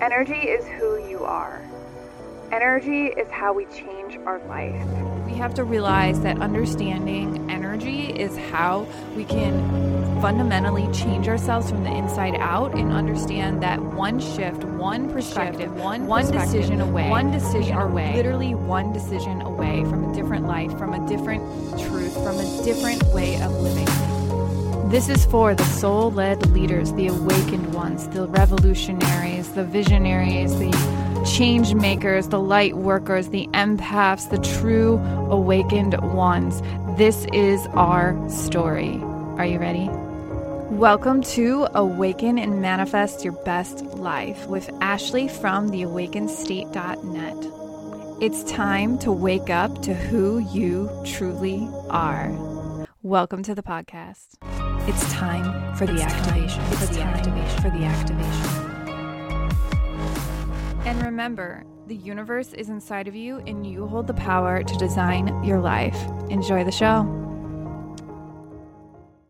Energy is who you are. Energy is how we change our life. We have to realize that understanding energy is how we can fundamentally change ourselves from the inside out and understand that one shift, one perspective, shift, one one perspective, decision away, one decision away, literally one decision away from a different life, from a different truth, from a different way of living. This is for the soul led leaders, the awakened ones, the revolutionaries, the visionaries, the change makers, the light workers, the empaths, the true awakened ones. This is our story. Are you ready? Welcome to Awaken and Manifest Your Best Life with Ashley from theawakenedstate.net. It's time to wake up to who you truly are. Welcome to the podcast. It's time for the it's activation. Time for the activation. For the activation. And remember, the universe is inside of you and you hold the power to design your life. Enjoy the show.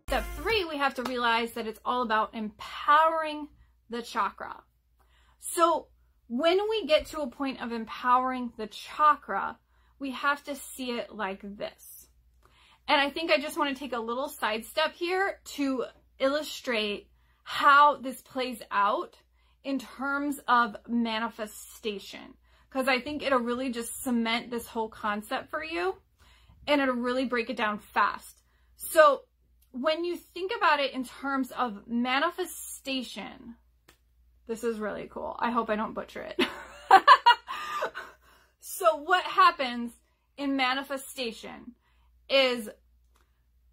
Step three, we have to realize that it's all about empowering the chakra. So when we get to a point of empowering the chakra, we have to see it like this. And I think I just want to take a little sidestep here to illustrate how this plays out in terms of manifestation because I think it'll really just cement this whole concept for you and it'll really break it down fast. So, when you think about it in terms of manifestation, this is really cool. I hope I don't butcher it. so, what happens in manifestation is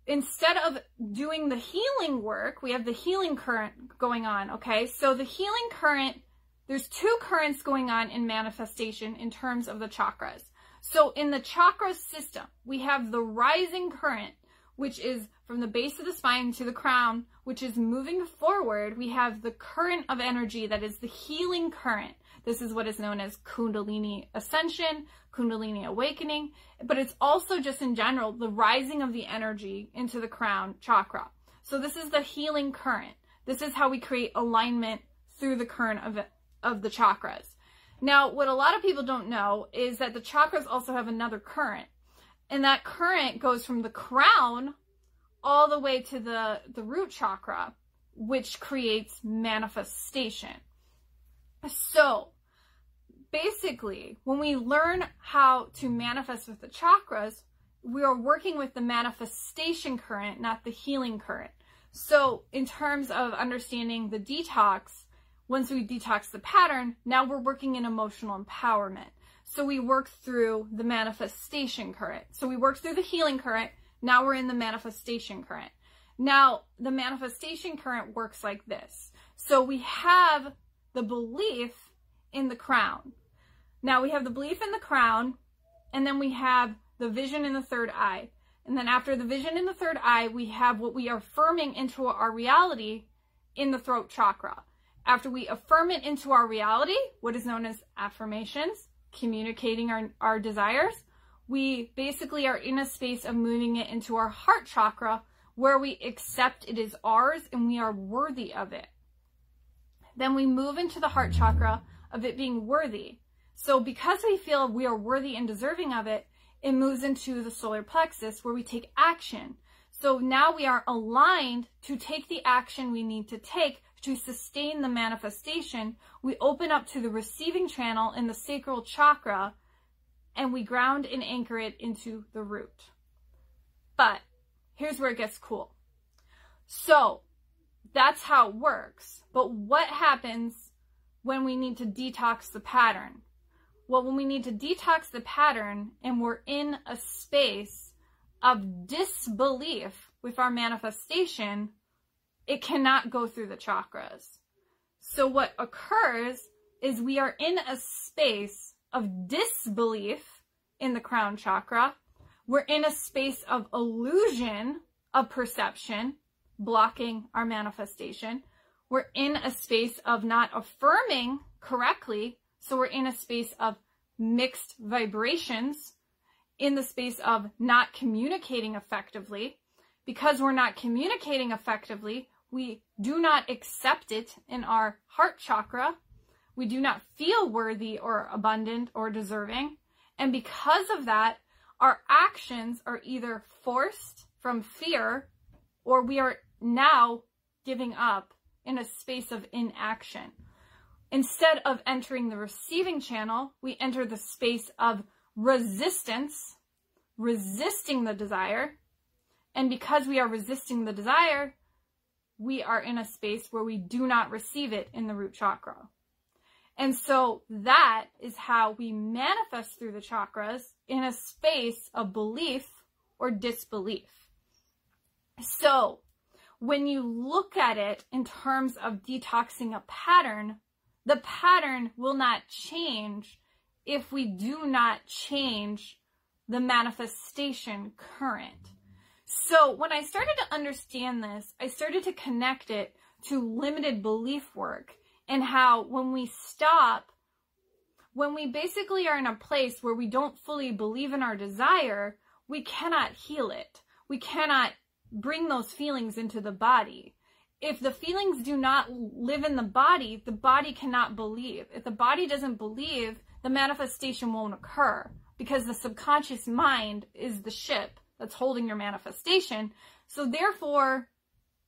instead of doing the healing work, we have the healing current going on, okay? So the healing current, there's two currents going on in manifestation in terms of the chakras. So in the chakra system, we have the rising current, which is from the base of the spine to the crown, which is moving forward. We have the current of energy that is the healing current. This is what is known as Kundalini ascension, Kundalini awakening, but it's also just in general the rising of the energy into the crown chakra. So this is the healing current. This is how we create alignment through the current of, of the chakras. Now, what a lot of people don't know is that the chakras also have another current. And that current goes from the crown all the way to the, the root chakra, which creates manifestation. So, basically, when we learn how to manifest with the chakras, we are working with the manifestation current, not the healing current. So, in terms of understanding the detox, once we detox the pattern, now we're working in emotional empowerment. So, we work through the manifestation current. So, we work through the healing current. Now we're in the manifestation current. Now, the manifestation current works like this. So, we have the belief in the crown. Now we have the belief in the crown, and then we have the vision in the third eye. And then after the vision in the third eye, we have what we are affirming into our reality in the throat chakra. After we affirm it into our reality, what is known as affirmations, communicating our, our desires, we basically are in a space of moving it into our heart chakra where we accept it is ours and we are worthy of it. Then we move into the heart chakra of it being worthy. So because we feel we are worthy and deserving of it, it moves into the solar plexus where we take action. So now we are aligned to take the action we need to take to sustain the manifestation. We open up to the receiving channel in the sacral chakra and we ground and anchor it into the root. But here's where it gets cool. So that's how it works. But what happens when we need to detox the pattern? Well, when we need to detox the pattern and we're in a space of disbelief with our manifestation, it cannot go through the chakras. So what occurs is we are in a space of disbelief in the crown chakra. We're in a space of illusion of perception, blocking our manifestation. We're in a space of not affirming correctly so we're in a space of mixed vibrations, in the space of not communicating effectively. Because we're not communicating effectively, we do not accept it in our heart chakra. We do not feel worthy or abundant or deserving. And because of that, our actions are either forced from fear or we are now giving up in a space of inaction. Instead of entering the receiving channel, we enter the space of resistance, resisting the desire. And because we are resisting the desire, we are in a space where we do not receive it in the root chakra. And so that is how we manifest through the chakras in a space of belief or disbelief. So when you look at it in terms of detoxing a pattern, the pattern will not change if we do not change the manifestation current. So when I started to understand this, I started to connect it to limited belief work and how when we stop, when we basically are in a place where we don't fully believe in our desire, we cannot heal it. We cannot bring those feelings into the body. If the feelings do not live in the body, the body cannot believe. If the body doesn't believe, the manifestation won't occur because the subconscious mind is the ship that's holding your manifestation. So therefore,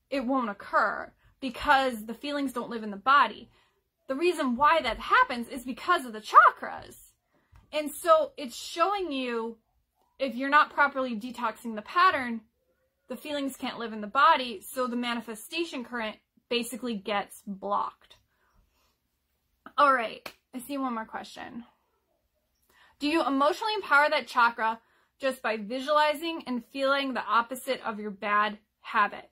it won't occur because the feelings don't live in the body. The reason why that happens is because of the chakras. And so it's showing you if you're not properly detoxing the pattern, the feelings can't live in the body, so the manifestation current basically gets blocked. All right, I see one more question. Do you emotionally empower that chakra just by visualizing and feeling the opposite of your bad habit?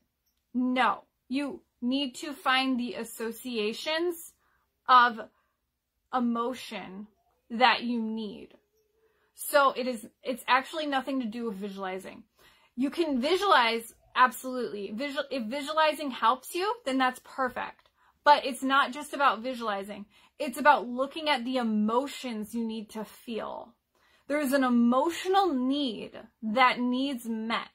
No. You need to find the associations of emotion that you need. So it is it's actually nothing to do with visualizing. You can visualize absolutely. Visual if visualizing helps you, then that's perfect. But it's not just about visualizing. It's about looking at the emotions you need to feel. There's an emotional need that needs met,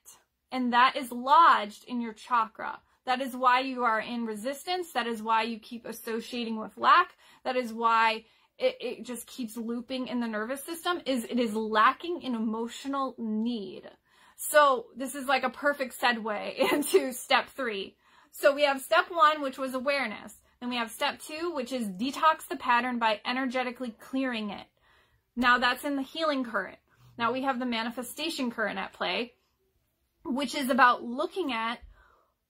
and that is lodged in your chakra. That is why you are in resistance. That is why you keep associating with lack. That is why it, it just keeps looping in the nervous system is it is lacking in emotional need. So this is like a perfect segue into step three. So we have step one, which was awareness. Then we have step two, which is detox the pattern by energetically clearing it. Now that's in the healing current. Now we have the manifestation current at play, which is about looking at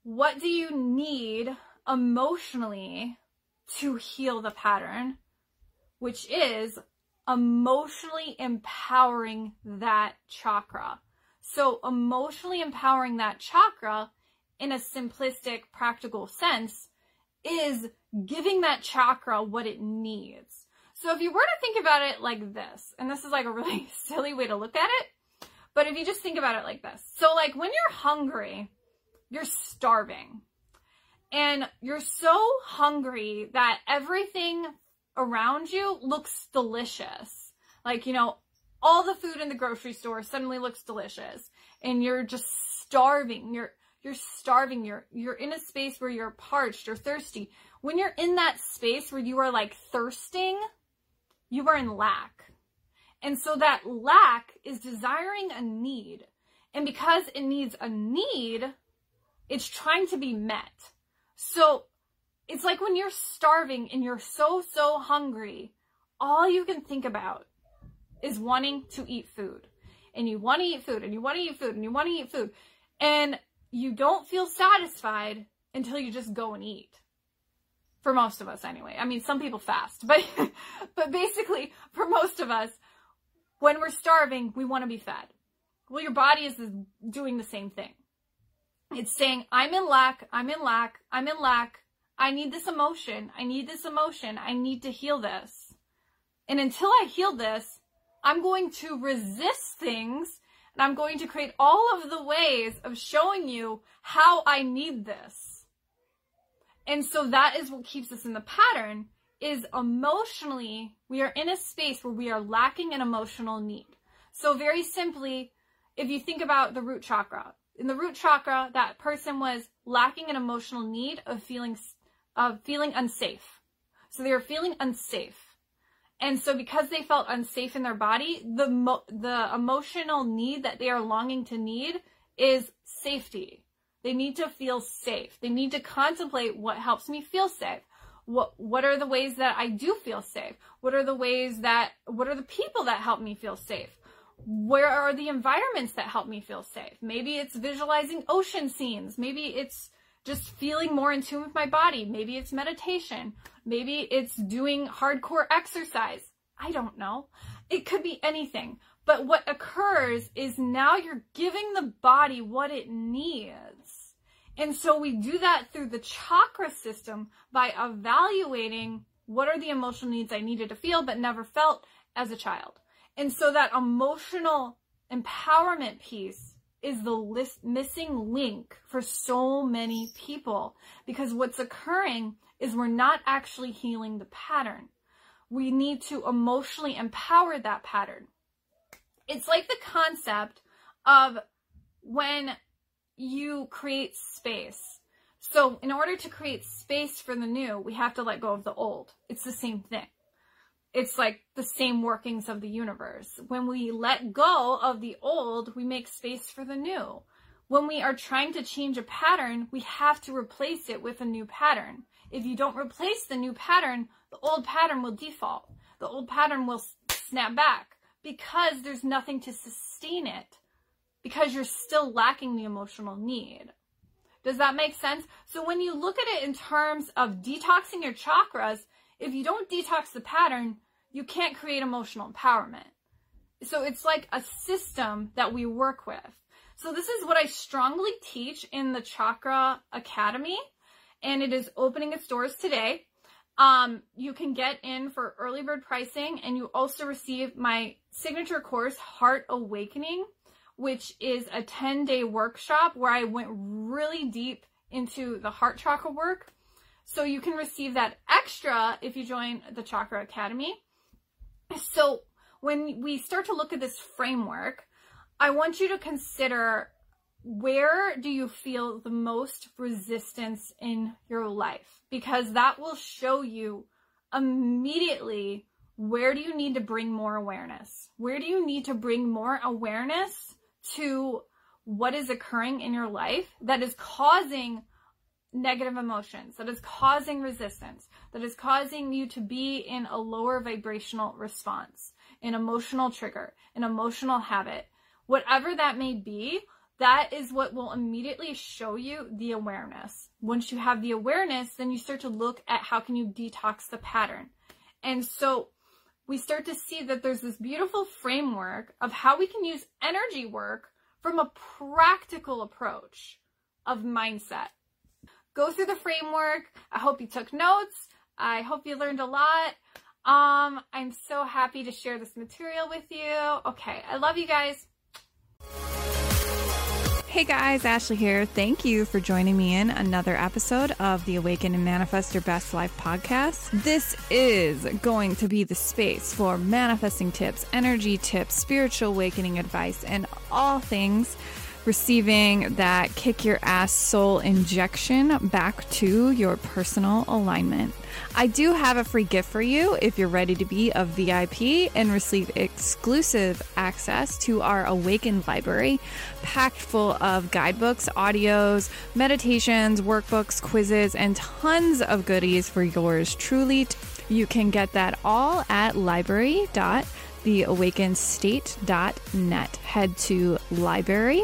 what do you need emotionally to heal the pattern, which is emotionally empowering that chakra. So emotionally empowering that chakra in a simplistic, practical sense is giving that chakra what it needs. So if you were to think about it like this, and this is like a really silly way to look at it, but if you just think about it like this. So like when you're hungry, you're starving. And you're so hungry that everything around you looks delicious. Like, you know, all the food in the grocery store suddenly looks delicious and you're just starving. You're you're starving. You're you're in a space where you're parched or thirsty. When you're in that space where you are like thirsting, you are in lack. And so that lack is desiring a need. And because it needs a need, it's trying to be met. So it's like when you're starving and you're so, so hungry, all you can think about is wanting to eat food. And you want to eat food and you want to eat food and you want to eat food. And you don't feel satisfied until you just go and eat. For most of us anyway. I mean, some people fast, but, but basically for most of us, when we're starving, we want to be fed. Well, your body is doing the same thing. It's saying, I'm in lack, I'm in lack, I'm in lack. I need this emotion. I need this emotion. I need to heal this. And until I heal this, I'm going to resist things and I'm going to create all of the ways of showing you how I need this. And so that is what keeps us in the pattern is emotionally, we are in a space where we are lacking an emotional need. So very simply, if you think about the root chakra, in the root chakra, that person was lacking an emotional need of feeling of feeling unsafe. So they were feeling unsafe. And so because they felt unsafe in their body, the the emotional need that they are longing to need is safety. They need to feel safe. They need to contemplate what helps me feel safe. What what are the ways that I do feel safe? What are the ways that what are the people that help me feel safe? Where are the environments that help me feel safe? Maybe it's visualizing ocean scenes. Maybe it's just feeling more in tune with my body. Maybe it's meditation. Maybe it's doing hardcore exercise. I don't know. It could be anything. But what occurs is now you're giving the body what it needs. And so we do that through the chakra system by evaluating what are the emotional needs I needed to feel but never felt as a child. And so that emotional empowerment piece is the list, missing link for so many people because what's occurring is we're not actually healing the pattern. We need to emotionally empower that pattern. It's like the concept of when you create space. So, in order to create space for the new, we have to let go of the old. It's the same thing it's like the same workings of the universe. When we let go of the old, we make space for the new. When we are trying to change a pattern, we have to replace it with a new pattern. If you don't replace the new pattern, the old pattern will default. The old pattern will snap back because there's nothing to sustain it because you're still lacking the emotional need. Does that make sense? So when you look at it in terms of detoxing your chakras, if you don't detox the pattern, you can't create emotional empowerment. So it's like a system that we work with. So this is what I strongly teach in the Chakra Academy, and it is opening its doors today. Um, you can get in for early bird pricing, and you also receive my signature course, Heart Awakening, which is a 10 day workshop where I went really deep into the heart chakra work so you can receive that extra if you join the Chakra Academy. So when we start to look at this framework, I want you to consider where do you feel the most resistance in your life? Because that will show you immediately where do you need to bring more awareness? Where do you need to bring more awareness to what is occurring in your life that is causing negative emotions, that is causing resistance, that is causing you to be in a lower vibrational response, an emotional trigger, an emotional habit, whatever that may be, that is what will immediately show you the awareness. Once you have the awareness, then you start to look at how can you detox the pattern. And so we start to see that there's this beautiful framework of how we can use energy work from a practical approach of mindset go through the framework. I hope you took notes. I hope you learned a lot. Um, I'm so happy to share this material with you. Okay, I love you guys. Hey guys, Ashley here. Thank you for joining me in another episode of the Awaken and Manifest Your Best Life podcast. This is going to be the space for manifesting tips, energy tips, spiritual awakening advice, and all things receiving that kick your ass soul injection back to your personal alignment. I do have a free gift for you if you're ready to be a VIP and receive exclusive access to our Awakened library, packed full of guidebooks, audios, meditations, workbooks, quizzes, and tons of goodies for yours truly. You can get that all at library.theawakenedstate.net. Head to library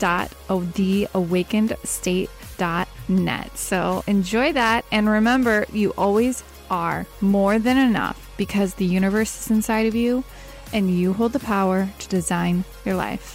www.theawakenedstate.net. So enjoy that. And remember, you always are more than enough because the universe is inside of you and you hold the power to design your life.